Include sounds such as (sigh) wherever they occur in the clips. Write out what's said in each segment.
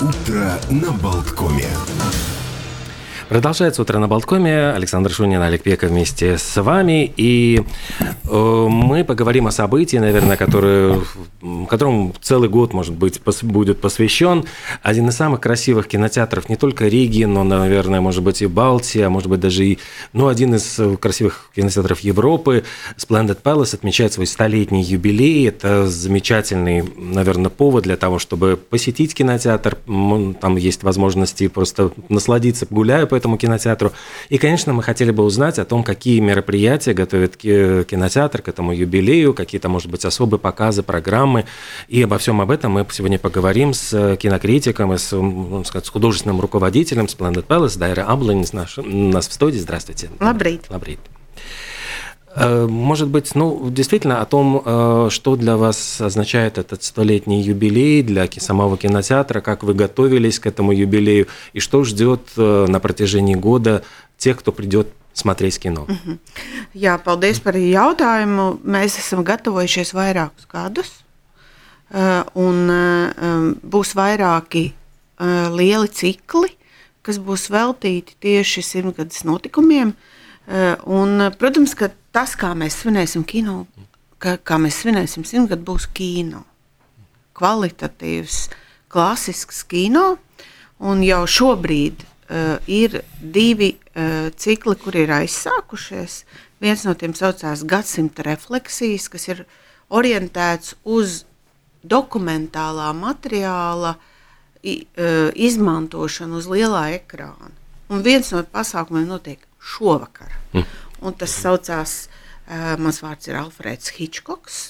Утро на Болткоме. Продолжается «Утро на Болткоме». Александр Шунин, Олег Пека вместе с вами. И э, мы поговорим о событии, наверное, которое, которому целый год, может быть, пос, будет посвящен. Один из самых красивых кинотеатров не только Риги, но, наверное, может быть, и Балтии, а может быть, даже и ну, один из красивых кинотеатров Европы. Splendid Palace отмечает свой столетний юбилей. Это замечательный, наверное, повод для того, чтобы посетить кинотеатр. Там есть возможности просто насладиться, гуляя по этому кинотеатру. И, конечно, мы хотели бы узнать о том, какие мероприятия готовит кинотеатр к этому юбилею, какие-то, может быть, особые показы, программы. И обо всем об этом мы сегодня поговорим с кинокритиком и с, ну, сказать, с художественным руководителем Splendid Palace Дайра у нас в студии. Здравствуйте. Лабрит. Лабрит. Э, может быть, ну, действительно о том, э, что для вас означает этот столетний юбилей для самого кинотеатра, как вы готовились к этому юбилеju и что ждет э, на протяжении года тех, кто придет смотреть кино. Uh -huh. Jā, paldies par jautājumu. Mēs esam gatavojušies vairākus gadus, un būs vairāki lieli cikli, kas būs veltīti tieši simtgades notikumiem. Un, protams, ka tas, kā mēs svinēsim kino, kā, kā mēs svinēsim simtgadu, būs kino. Kvalitatīvs, klasisks kino. Un jau šobrīd uh, ir divi uh, cikli, kur ir aizsākušies. Viens no tiem saucās Gadsimta refleksijas, kas ir orientēts uz dokumentālā materiāla i, uh, izmantošanu uz lielā ekrāna. Un viens no pasākumiem notiek šovakar. Mm. Un tas saucās, uh, mans vārds ir Alfrēds Hitchcocks.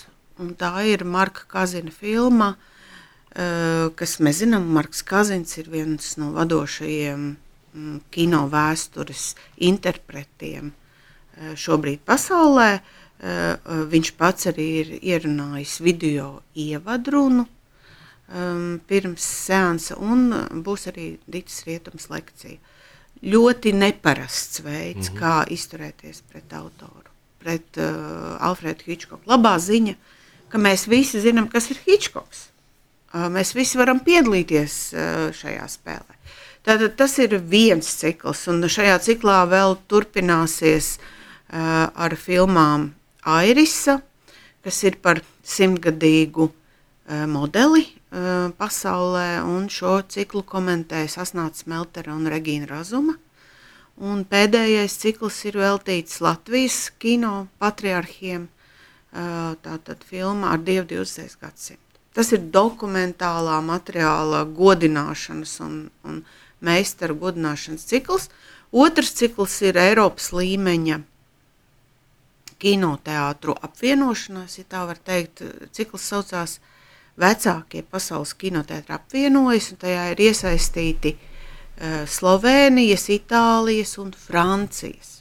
Tā ir Marka Kazina filma, uh, kas mēs zinām, Marks Kazins ir viens no vadošajiem um, kino vēstures interpretiem uh, šobrīd pasaulē. Uh, viņš pats arī ir ierunājis video ievadrunu um, pirms seansa, un būs arī Dītas Rietums lekcija ļoti neparasts veids, mm -hmm. kā izturēties pret autoru, pret uh, Alfredu Hitchcocku. Labā ziņa, ka mēs visi zinām, kas ir Hitchcocks. Uh, mēs visi varam piedalīties uh, šajā spēlē. Tātad tas ir viens cikls, un šajā ciklā vēl turpināsies uh, ar filmām Airisa, kas ir par simtgadīgu uh, modeli, pasaulē, un šo ciklu komentēja Sasnāts Meltera un Regīna Razuma. Un pēdējais cikls ir veltīts Latvijas kino patriarchiem, tātad filma ar Dievu 20. gadsimtu. Tas ir dokumentālā materiāla godināšanas un, un meistaru godināšanas cikls. Otrs cikls ir Eiropas līmeņa kinoteātru apvienošanās, ja tā var teikt. Cikls saucās uh, vecākie pasaules kinoteātri apvienojas, un tajā ir iesaistīti uh, Slovenijas, Itālijas un Francijas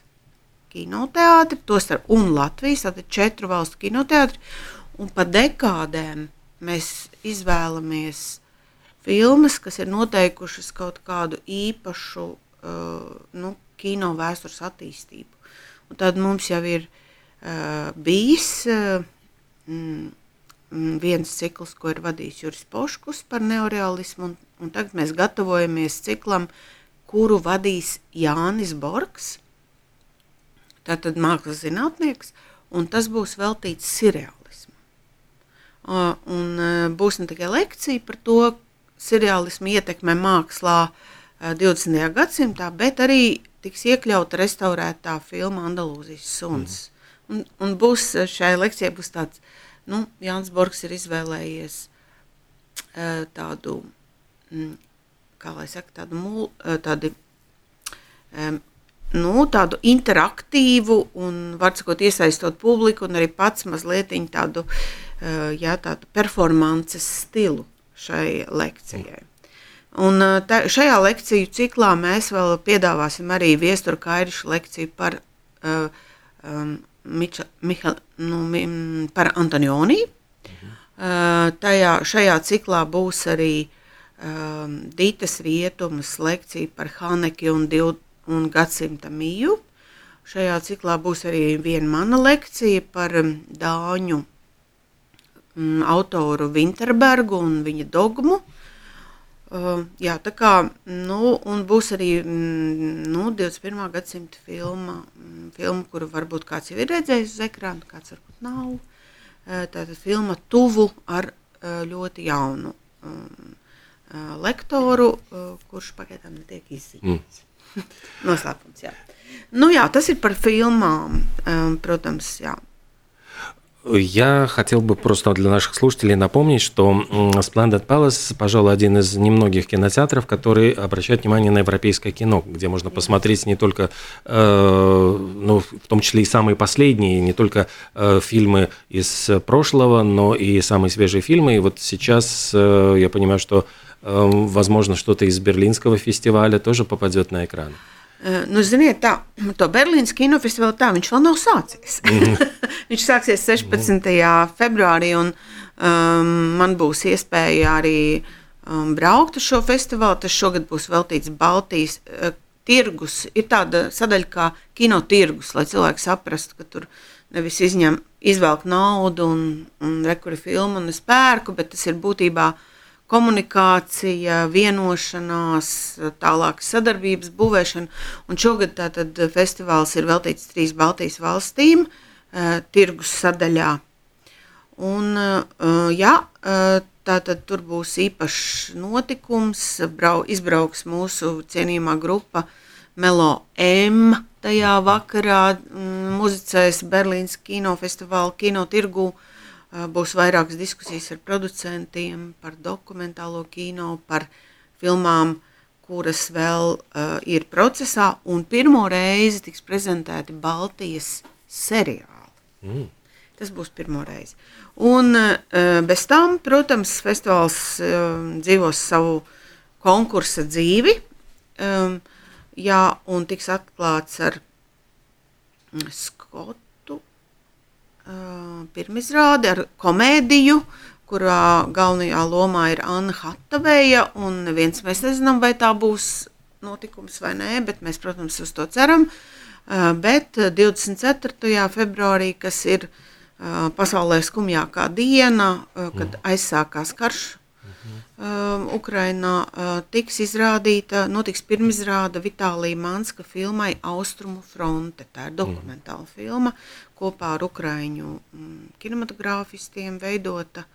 kinoteātri, tostarp un Latvijas, tātad četru valstu kinoteātri, un pa dekādēm mēs izvēlamies filmas, kas ir noteikušas kaut kādu īpašu uh, nu, kino vēstures attīstību. Un tad mums jau ir uh, bijis uh, Mm, viens cikls, ko ir vadījis Juris Poškus par neorealismu, un, un tagad mēs gatavojamies ciklam, kuru vadīs Jānis Borgs, tātad mākslas zinātnieks, un tas būs veltīts seriālismu. Uh, un uh, būs ne tikai lekcija par to, seriālismu ietekmē mākslā uh, 20. gadsimtā, bet arī tiks iekļauta restaurētā filma Andalūzijas suns. Mm. Un, un būs šai lekcijai būs tāds nu, Jānis Borgs ir izvēlējies uh, tādu, mm, kā lai saka, tādu, mul, uh, tādi, um, nu, tādu interaktīvu un, var sakot, iesaistot publiku un arī pats mazliet tādu, uh, jā, tādu performances stilu šai lekcijai. Un tā, šajā lekciju ciklā mēs vēl piedāvāsim arī viesturu kairišu lekciju par uh, um, Miča, Miha, nu, par Antonioni. Mhm. Uh, tajā, šajā ciklā būs arī um, Dītas rietumas lekcija par Haneki un, div, un gadsimta mīju. Šajā ciklā būs arī viena mana lekcija par um, Dāņu um, autoru Winterbergu un viņa dogmu. Uh, jā, tā kā nu, būs arī mm, nu, 21. gadsimta filma, mm, filma, kuru varbūt kāds jau ir redzējis uz ekrāna, kāds varbūt nav. Uh, tātad filma tuvu ar uh, ļoti jaunu uh, lektoru, kurš pagaidām netiek izziņots. Mm. (laughs) Noslēpums, jā. Nu, jā, tas ir par filmām, protams, jā. Я хотел бы просто для наших слушателей напомнить, что Splendid Palace, пожалуй, один из немногих кинотеатров, который обращает внимание на европейское кино, где можно посмотреть не только, э, ну, в том числе и самые последние, не только э, фильмы из прошлого, но и самые свежие фильмы. И вот сейчас э, я понимаю, что, возможно, что-то из Берлинского фестиваля тоже попадет на экран. Nu, ziniet, tā, to Berlīnas kinofestivālu tā viņš vēl nav sācies. Mm. (laughs) viņš sāksies 16. Mm. februārī, un um, man būs iespēja arī um, braukt uz šo festivālu. Tas šogad būs veltīts Baltijas uh, tirgus. Ir tāda sadaļa kā kino tirgus, lai cilvēki saprastu, ka tur nevis izņem, izvelk naudu un, un rekuri filmu un es pērku, bet tas ir būtībā uh, komunikācija, vienošanās, tālāk sadarbības būvēšana. Un šogad tātad festivāls ir veltīts trīs Baltijas valstīm, uh, tirgus sadaļā. Un, uh, jā, uh, tātad tur būs īpašs notikums, brau, izbrauks mūsu cienījumā grupa Melo M. Tajā vakarā mm, muzicēs Berlīnas kinofestivāla kino tirgu uh, Būs vairākas diskusijas ar producentiem par dokumentālo kino, par filmām, kuras vēl uh, ir procesā, pirmo reizi tiks prezentēti Baltijas seriāli. Mm. Tas būs pirmo reizi. Un uh, bez tam, protams, festivāls uh, dzīvos savu konkursa dzīvi, um, jā, un tiks atklāts ar Skotu pirmizrādi ar komēdiju, kurā galvenajā lomā ir Anna Hataveja. Neviens mēs nezinām, vai tā būs notikums vai nē, bet mēs, protams, uz to ceram. Bet 24. februārī, kas ir pasaulē skumjākā diena, kad mm. aizsākās karš um, Ukrainā, uh, tiks izrādīta, notiks pirmizrāda Vitālija Manska filmai Austrumu fronte. Tā ir dokumentāla mm. filma, kopā ar ukraiņu mm, kinematogrāfistiem veidota.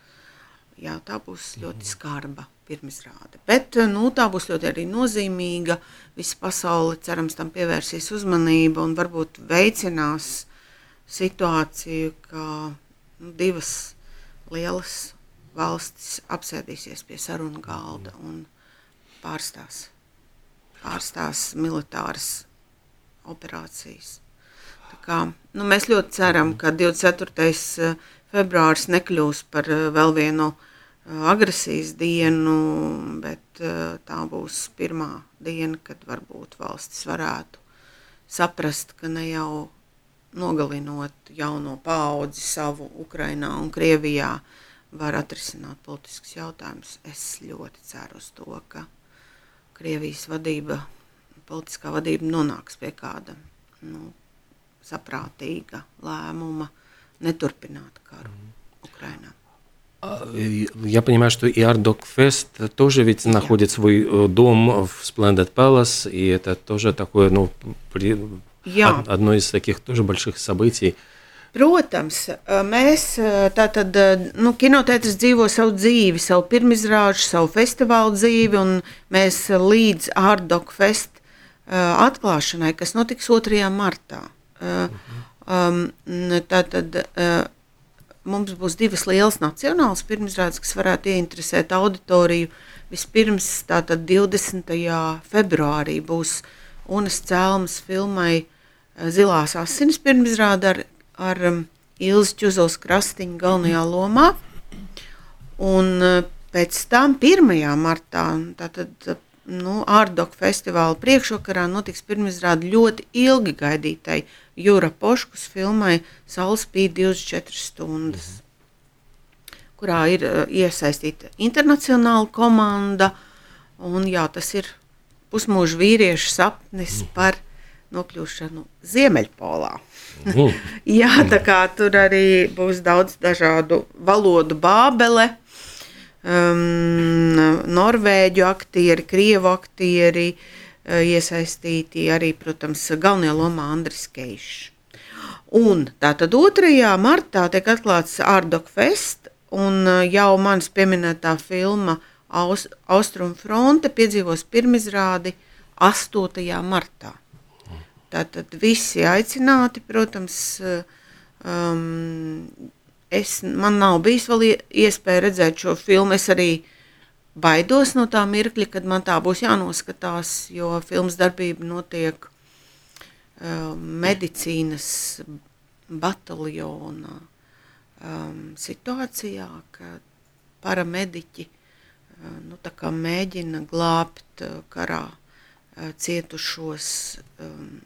Jā, tā būs ļoti skarba pirmizrāde. Bet nu, tā būs ļoti arī nozīmīga. Visa pasaule, cerams, tam pievērsīs uzmanību un varbūt veicinās situāciju, ka nu, divas lielas valstis apsēdīsies pie sarunu galda un pārstās, pārstās militāras operācijas. Kā, nu, mēs ļoti ceram, ka 24. Eh, februāris nekļūs par eh, vēl vienu eh, agresijas dienu, bet tā būs pirmā diena, kad varbūt valstis varētu saprast, ka ne jau nogalinot jauno paudzi savu Ukrainā un Krievijā, var atrisināt politiskus jautājumus. Es ļoti ceru uz to, ka Krievijas vadība, politiskā vadība nonāks pie kāda nu, saprātīga lēmuma неturpināt кару Украина. Я понимаю, что и Art Dog Fest тоже ведь yeah. находит свой э, дом в Splendid Palace, и это тоже такое, ну, при... yeah. одно из таких тоже больших событий. Protams, mēs tātad, nu, kinotētris dzīvo savu dzīvi, savu pirmizrāžu, savu festivālu dzīvi, un mēs līdz Ārdok Fest atklāšanai, kas notiks 2. martā. Um, tātad mums būs divas lielas nacionālas pirmizrādes, kas varētu ieinteresēt auditoriju. Vispirms, tātad 20. februārī būs Unas Cēlmas filmai Zilās asinis pirmizrāde ar ar um, Ilzi Čuzovs krastiņu galvenajā lomā. Un uh, pēc tam 1. martā, tātad nu, Ārdoka festivāla priekšvakarā notiks pirmizrāde ļoti ilgi gaidītai Jūra Poškus filmai Saules spīd 24 stundas, kurā ir uh, iesaistīta internacionāla komanda, un jā, tas ir pusmūža vīriešu sapnis par nokļūšanu Ziemeļpolā. Mm. (laughs) Jā, tā kā tur arī būs daudz dažādu valodu bābele. Um, norvēģu aktieri, krievu aktieri uh, iesaistīti, arī, protams, galvenajā lomā Andris Keišs. Un tātad 2. martā tiek atklāts Ardok Fest, un uh, jau manis pieminētā filma Aus, Austrum fronte piedzīvos pirmizrādi 8. martā. Tātad visi aicināti, protams, um, es, man nav bijis vēl iespēja redzēt šo filmu. Es arī baidos no tā mirkļa, kad man tā būs jānoskatās, jo filmas darbība notiek um, medicīnas bataljona um, situācijā, kad paramediķi uh, nu, mēģina glābt uh, karā uh, cietušos um,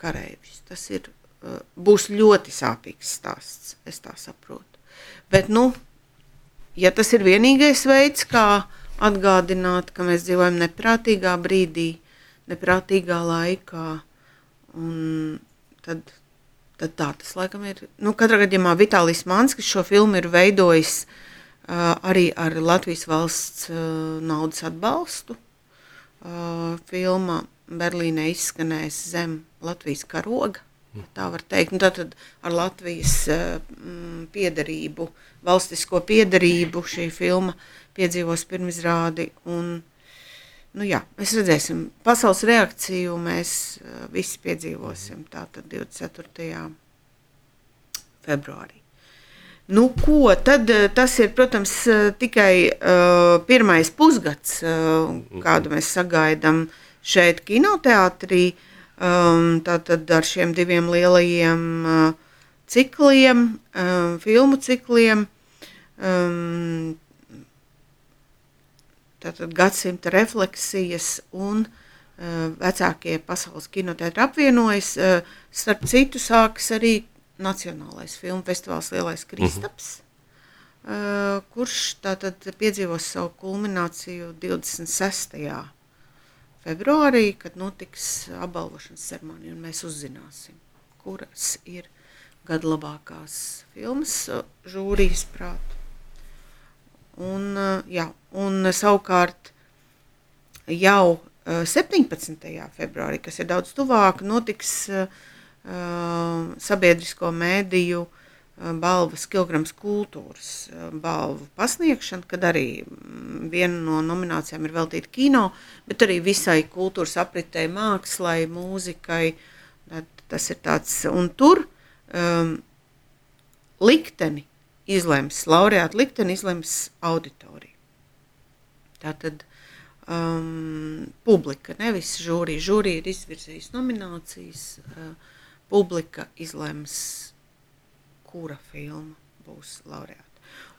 kareivis. Tas ir, uh, būs ļoti sāpīgs stāsts, es tā saprotu. Bet, nu, ja tas ir vienīgais veids, kā atgādināt, ka mēs dzīvojam neprātīgā brīdī, neprātīgā laikā, tad, tad tā tas laikam ir. Nu, katrā gadījumā Vitālijs Manskis šo filmu ir veidojis uh, arī ar Latvijas valsts uh, naudas atbalstu. Uh, filma Berlīnē izskanēs zem Latvijas karoga. Tā var teikt, nu, tad ar Latvijas mm, piedarību, valstisko piedarību šī filma piedzīvos pirmizrādi. Un, nu, jā, mēs redzēsim, pasaules reakciju mēs uh, visi piedzīvosim tātad 24. februārī. Nu, ko tad tas ir, protams, tikai uh, pirmais pusgads, uh, kādu mēs sagaidām šeit, kinoteātrī. Um, tātad ar šiem diviem lielajiem uh, cikliem, um, filmu cikliem. Um, tātad gadsimta refleksijas un uh, vecākie pasaules kinoteātri apvienojas. Uh, starp citu, sākas arī Nacionālais filmu festivāls Lielais Kristaps, mm -hmm. uh, kurš tātad piedzīvos savu kulmināciju 26 februārī, kad notiks apbalvošanas ceremonija, un mēs uzzināsim, kuras ir gada labākās filmas žūrijas prāt. Un, jā, un savukārt jau 17. februārī, kas ir daudz tuvāk, notiks uh, sabiedrisko mēdīju uh, balvas kilograms kultūras balvu pasniegšanu, kad arī mm, viena no nominācijām ir veltīta kino, bet arī visai kultūras apritei, mākslai, mūzikai. Tas ir tāds, un tur um, likteni izlems, laureāta likteni izlems auditorija. Tātad um, publika, nevis žūrija. Žūrija ir izvirzījis nominācijas, uh, publika izlems kura filma būs laureāta.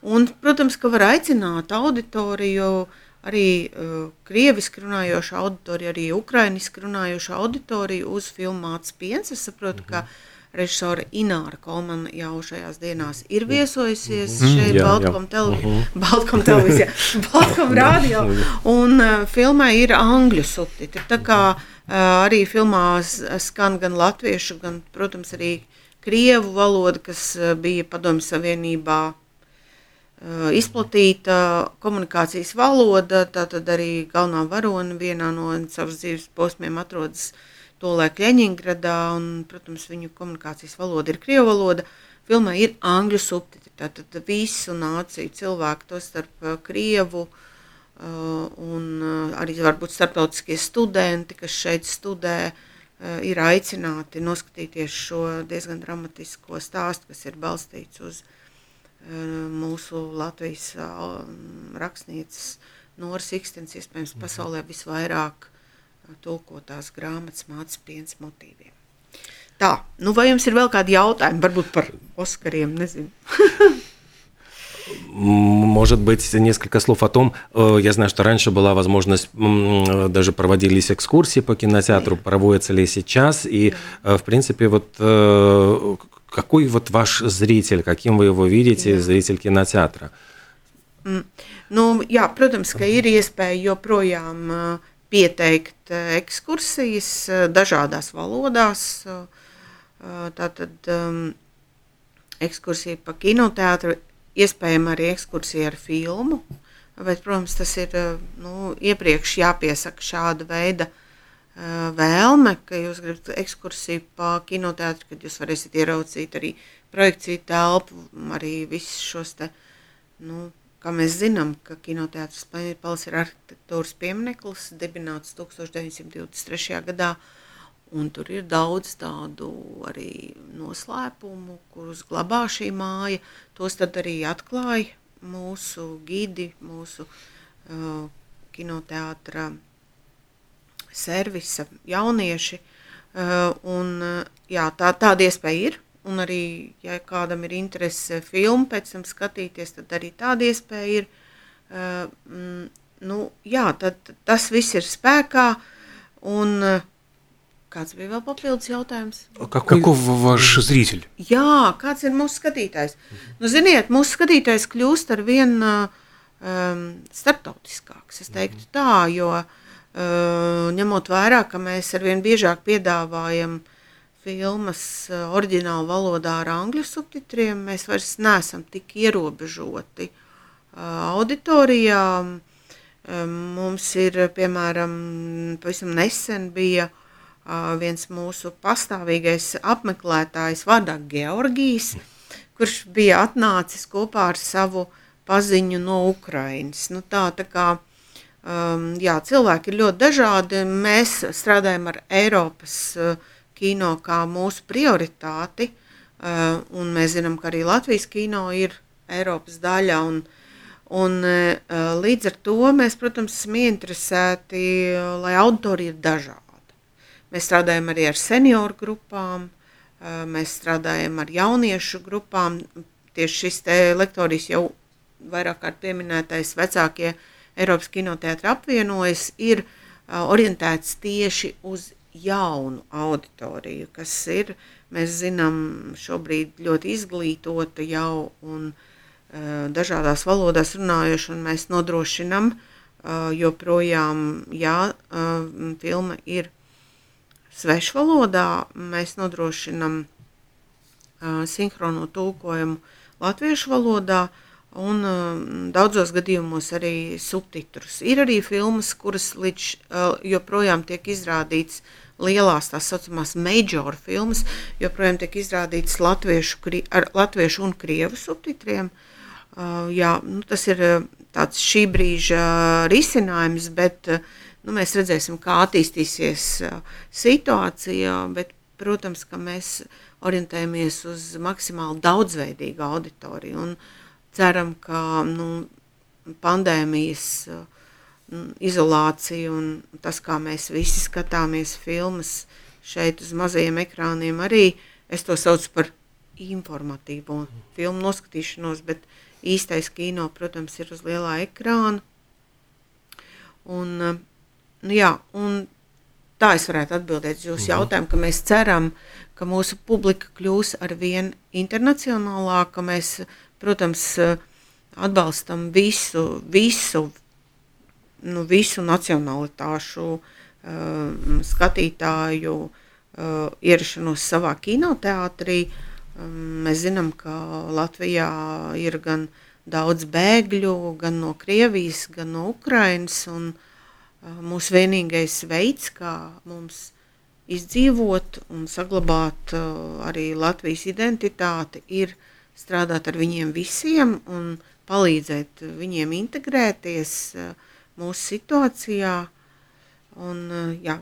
Un, protams, ka var aicināt auditoriju, arī uh, krieviski runājošu auditoriju, arī ukrainiski runājošu auditoriju uz filmu Mācis. Es saprotu, mm -hmm. ka režisora Ināra Kolmana jau šajās dienās ir viesojusies mm -hmm. šeit, Baltkom, televi mm -hmm. Baltkom televīzijā, (laughs) Baltkom radio, un uh, filmai ir angļu subtitri. Tā kā uh, arī filmā skan gan latviešu, gan, protams, arī uh, krievu valoda, kas eh, bija Padomju Savienībā eh, izplatīta komunikācijas valoda. Tātad arī galvenā varone vienā no savas dzīves posmiem atrodas tolēk Ļeņingradā, un, protams, viņu komunikācijas valoda ir krievu valoda. Filmā ir angļu subtitri, tātad visu nāciju cilvēku, to starp eh, krievu, un arī varbūt starptautiskie studenti, kas šeit studē, uh, ir aicināti noskatīties šo diezgan dramatisko stāstu, kas ir balstīts uz eh, mūsu Latvijas rakstnieces Noras Ikstens, iespējams, mhm. pasaulē visvairāk eh, tulkotās grāmatas mācas piens motīviem. Tā, nu vai jums ir vēl kādi jautājumi, varbūt par Oskariem, nezinu. (laughs) Может быть, несколько слов о том, э, я знаю, что раньше была возможность, даже проводились экскурсии по кинотеатру, проводятся ли сейчас, и, э, в принципе, вот э, какой вот ваш зритель, каким вы его видите, jā. zrитель кинотеатра? Nu, jā, protams, ka ir iespēja joprojām pieteikt ekskursijas dažādās valodās. Tātad um, ekskursija pa kinoteātru iespējama arī ekskursija ar filmu. Bet, protams, tas ir nu, iepriekš jāpiesaka šāda veida vēlme, ka jūs gribat ekskursiju pa kinoteātri, kad jūs varēsiet ieraudzīt arī projekciju telpu, arī visus šos te, nu, kā mēs zinām, ka kinoteātris Planētpals ir arhitektūras piemineklis, dibināts 1923. gadā, un tur ir daudz tādu arī noslēpumu, kurus glabā šī māja. Tos arī atklāja mūsu gidi, mūsu uh, kinoteātra servisa jaunieši, uh, un uh, jā, tā, tāda iespēja ir. Un arī, ja kādam ir interese filmu pēc tam skatīties, tad arī tāda iespēja ir. Uh, mm, nu, jā, tad tas viss ir spēkā. Un, uh, Kāds bija vēl papildus jautājums? Каков ваш зритель? Jā, kāds ir mūsu skatītājs? Nu, ziniet, mūsu skatītājs kļūst ar vien um, starptautiskāks. Es teiktu tā, jo uh, ņemot vērā, ka mēs ar vien biežāk piedāvājam uh, filmas eh, oriģināla valodā ar angļu subtitriem, mēs vairs neesam tik ierobežoti eh, auditorijā. Eh, mums ir, piemēram, pavisam nesen bija viens mūsu pastāvīgais apmeklētājs vārdā Georgijs, kurš bija atnācis kopā ar savu paziņu no Ukrainas. Nu, tā, tā kā, um, jā, cilvēki ir ļoti dažādi. Mēs strādājam ar Eiropas uh, kino kā mūsu prioritāti. Uh, un mēs zinām, ka arī Latvijas kino ir Eiropas daļa. Un, un, uh, līdz ar to mēs, protams, esam interesēti, lai auditorija ir dažāda. Mēs strādājam arī ar senioru grupām, mēs strādājam ar jauniešu grupām. Tieši šis lektorijas jau vairāk kārt pieminētais vecākie Eiropas kinoteātri apvienojas, ir orientēts tieši uz jaunu auditoriju, kas ir, mēs zinām, šobrīd ļoti izglītota jau un dažādās valodās runājoša, un mēs nodrošinam joprojām, uh, filma ir svešvalodā, mēs nodrošinam uh, sinhrono tulkojumu latviešu valodā, un uh, daudzos gadījumos arī subtitrus. Ir arī filmas, kuras līdz uh, joprojām tiek izrādītas lielās, tās saucamās major filmas, joprojām tiek izrādītas latviešu, ar latviešu un krievu subtitriem. Uh, jā, nu, tas ir tāds šī brīža risinājums, bet uh, nu, mēs redzēsim, kā attīstīsies uh, situācija, bet, protams, ka mēs orientējamies uz maksimāli daudzveidīgu auditoriju. Un, uh, ceram, ka nu, pandēmijas nu, izolācija un tas, kā mēs visi skatāmies filmas šeit uz mazajiem ekrāniem, arī es to saucu par informatīvo filmu noskatīšanos, bet īstais kino, protams, ir uz lielā ekrāna. Un, nu jā, tā es varētu atbildēt uz jūsu mhm. jautājumu, ka mēs ceram, ka mūsu publika kļūs ar vien internacionālāka, ka mēs protams, atbalstam visu, visu, nu, visu nacionalitāšu uh, skatītāju uh, ierašanos savā kinoteātrī. Um, mēs zinām, ka Latvijā ir gan daudz bēgļu, gan no Krievijas, gan no Ukrainas. Un, uh, mūsu vienīgais veids, kā mums izdzīvot un saglabāt uh, arī Latvijas identitāti, ir uh, strādāt ar viņiem visiem un palīdzēt viņiem integrēties eh, mūsu situācijā. Un, eh, jā,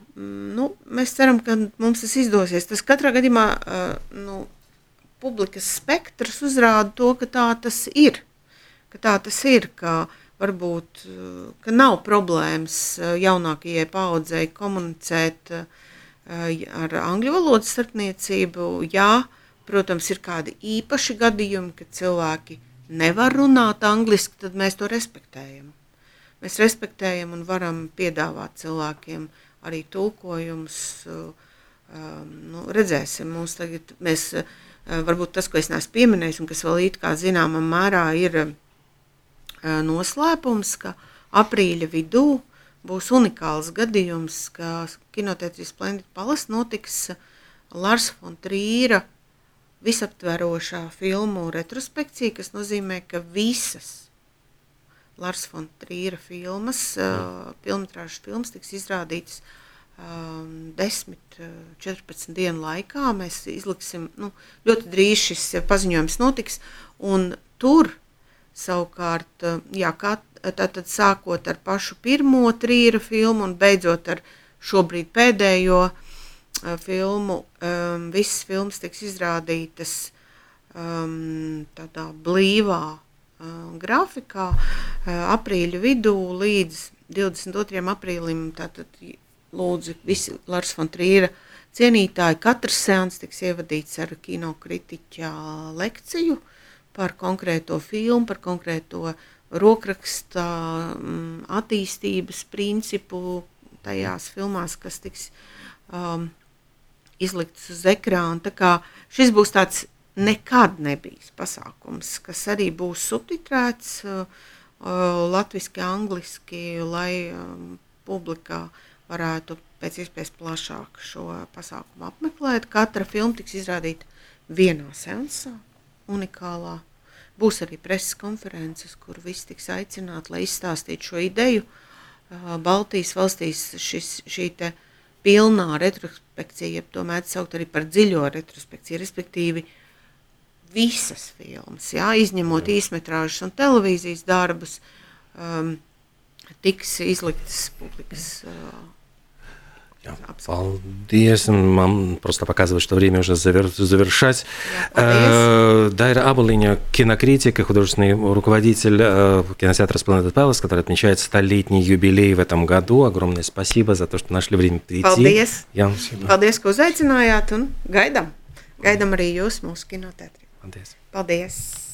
nu, mēs ceram, ka mums tas izdosies. Tas katrā gadījumā eh, nu, publikas spektrs uzrāda to, ka tā tas ir. Ka tā tas ir, ka varbūt nav problēmas jaunākajai paudzei komunicēt ar angļu valodas starpniecību. Jā, Protams, ir kādi īpaši gadījumi, kad cilvēki nevar runāt angliski, tad mēs to respektējam. Mēs respektējam un varam piedāvāt cilvēkiem arī tulkojumus. Um, nu, redzēsim, mums tagad, mēs, varbūt tas, ko es neesmu pieminējis, un kas vēl it kā zināmā mērā ir noslēpums, ka aprīļa vidū būs unikāls gadījums, ka kinotētris Splendid Palace notiks Lars von Trīra visaptverošā filmu retrospekcija, kas nozīmē, ka visas Lars Fontrīra filmas, uh, filmas, filmas tiks izrādītas um, 10, 14 dienu laikā. Mēs izliksim, nu, ļoti drīz šis paziņojums notiks, un tur savukārt, jā, kā, tātad sākot ar pašu pirmo trīra filmu un beidzot ar šobrīd pēdējo uh, filmu, um, visas filmas tiks izrādītas um, tādā blīvā uh, grafikā uh, aprīļa vidū līdz 22. aprīlim. Tātad lūdzu visi Lars von Trīra cienītāji, katrs seans tiks ievadīts ar kinokritiķa lekciju par konkrēto filmu, par konkrēto rokraksta mm, attīstības principu tajās filmās, kas tiks um, izliktas uz ekrāna. Tā kā šis būs tāds nekad nebijis pasākums, kas arī būs subtitrēts uh, uh, latviski, angliski, lai um, publikā varētu pēc iespējas plašāk šo pasākumu apmeklēt. Katra filma tiks izrādīta vienā sensā, unikālā. Būs arī preses konferences, kur visi tiks aicināti, lai izstāstītu šo ideju. Uh, Baltijas valstīs šis, šī pilnā retrospekcija, jeb to mēdz saukt arī par dziļo retrospekciju, respektīvi visas filmas, jā, izņemot īsmetrāžas un televīzijas darbus, um, tiks izliktas publikas uh, Paldies. Нам просто показывает, что время уже завершать. Да, Дайра Абулиня, кинокритик и художественный руководитель э, кинотеатра Planet Palace, который отмечает столетний юбилей в этом году. Огромное спасибо за то, что нашли время прийти. Paldies. Jā, Paldies, ka uzaicinājāt un gaidām. Gaidām arī jūs mūsu kinoteātrī. Paldies. Paldies.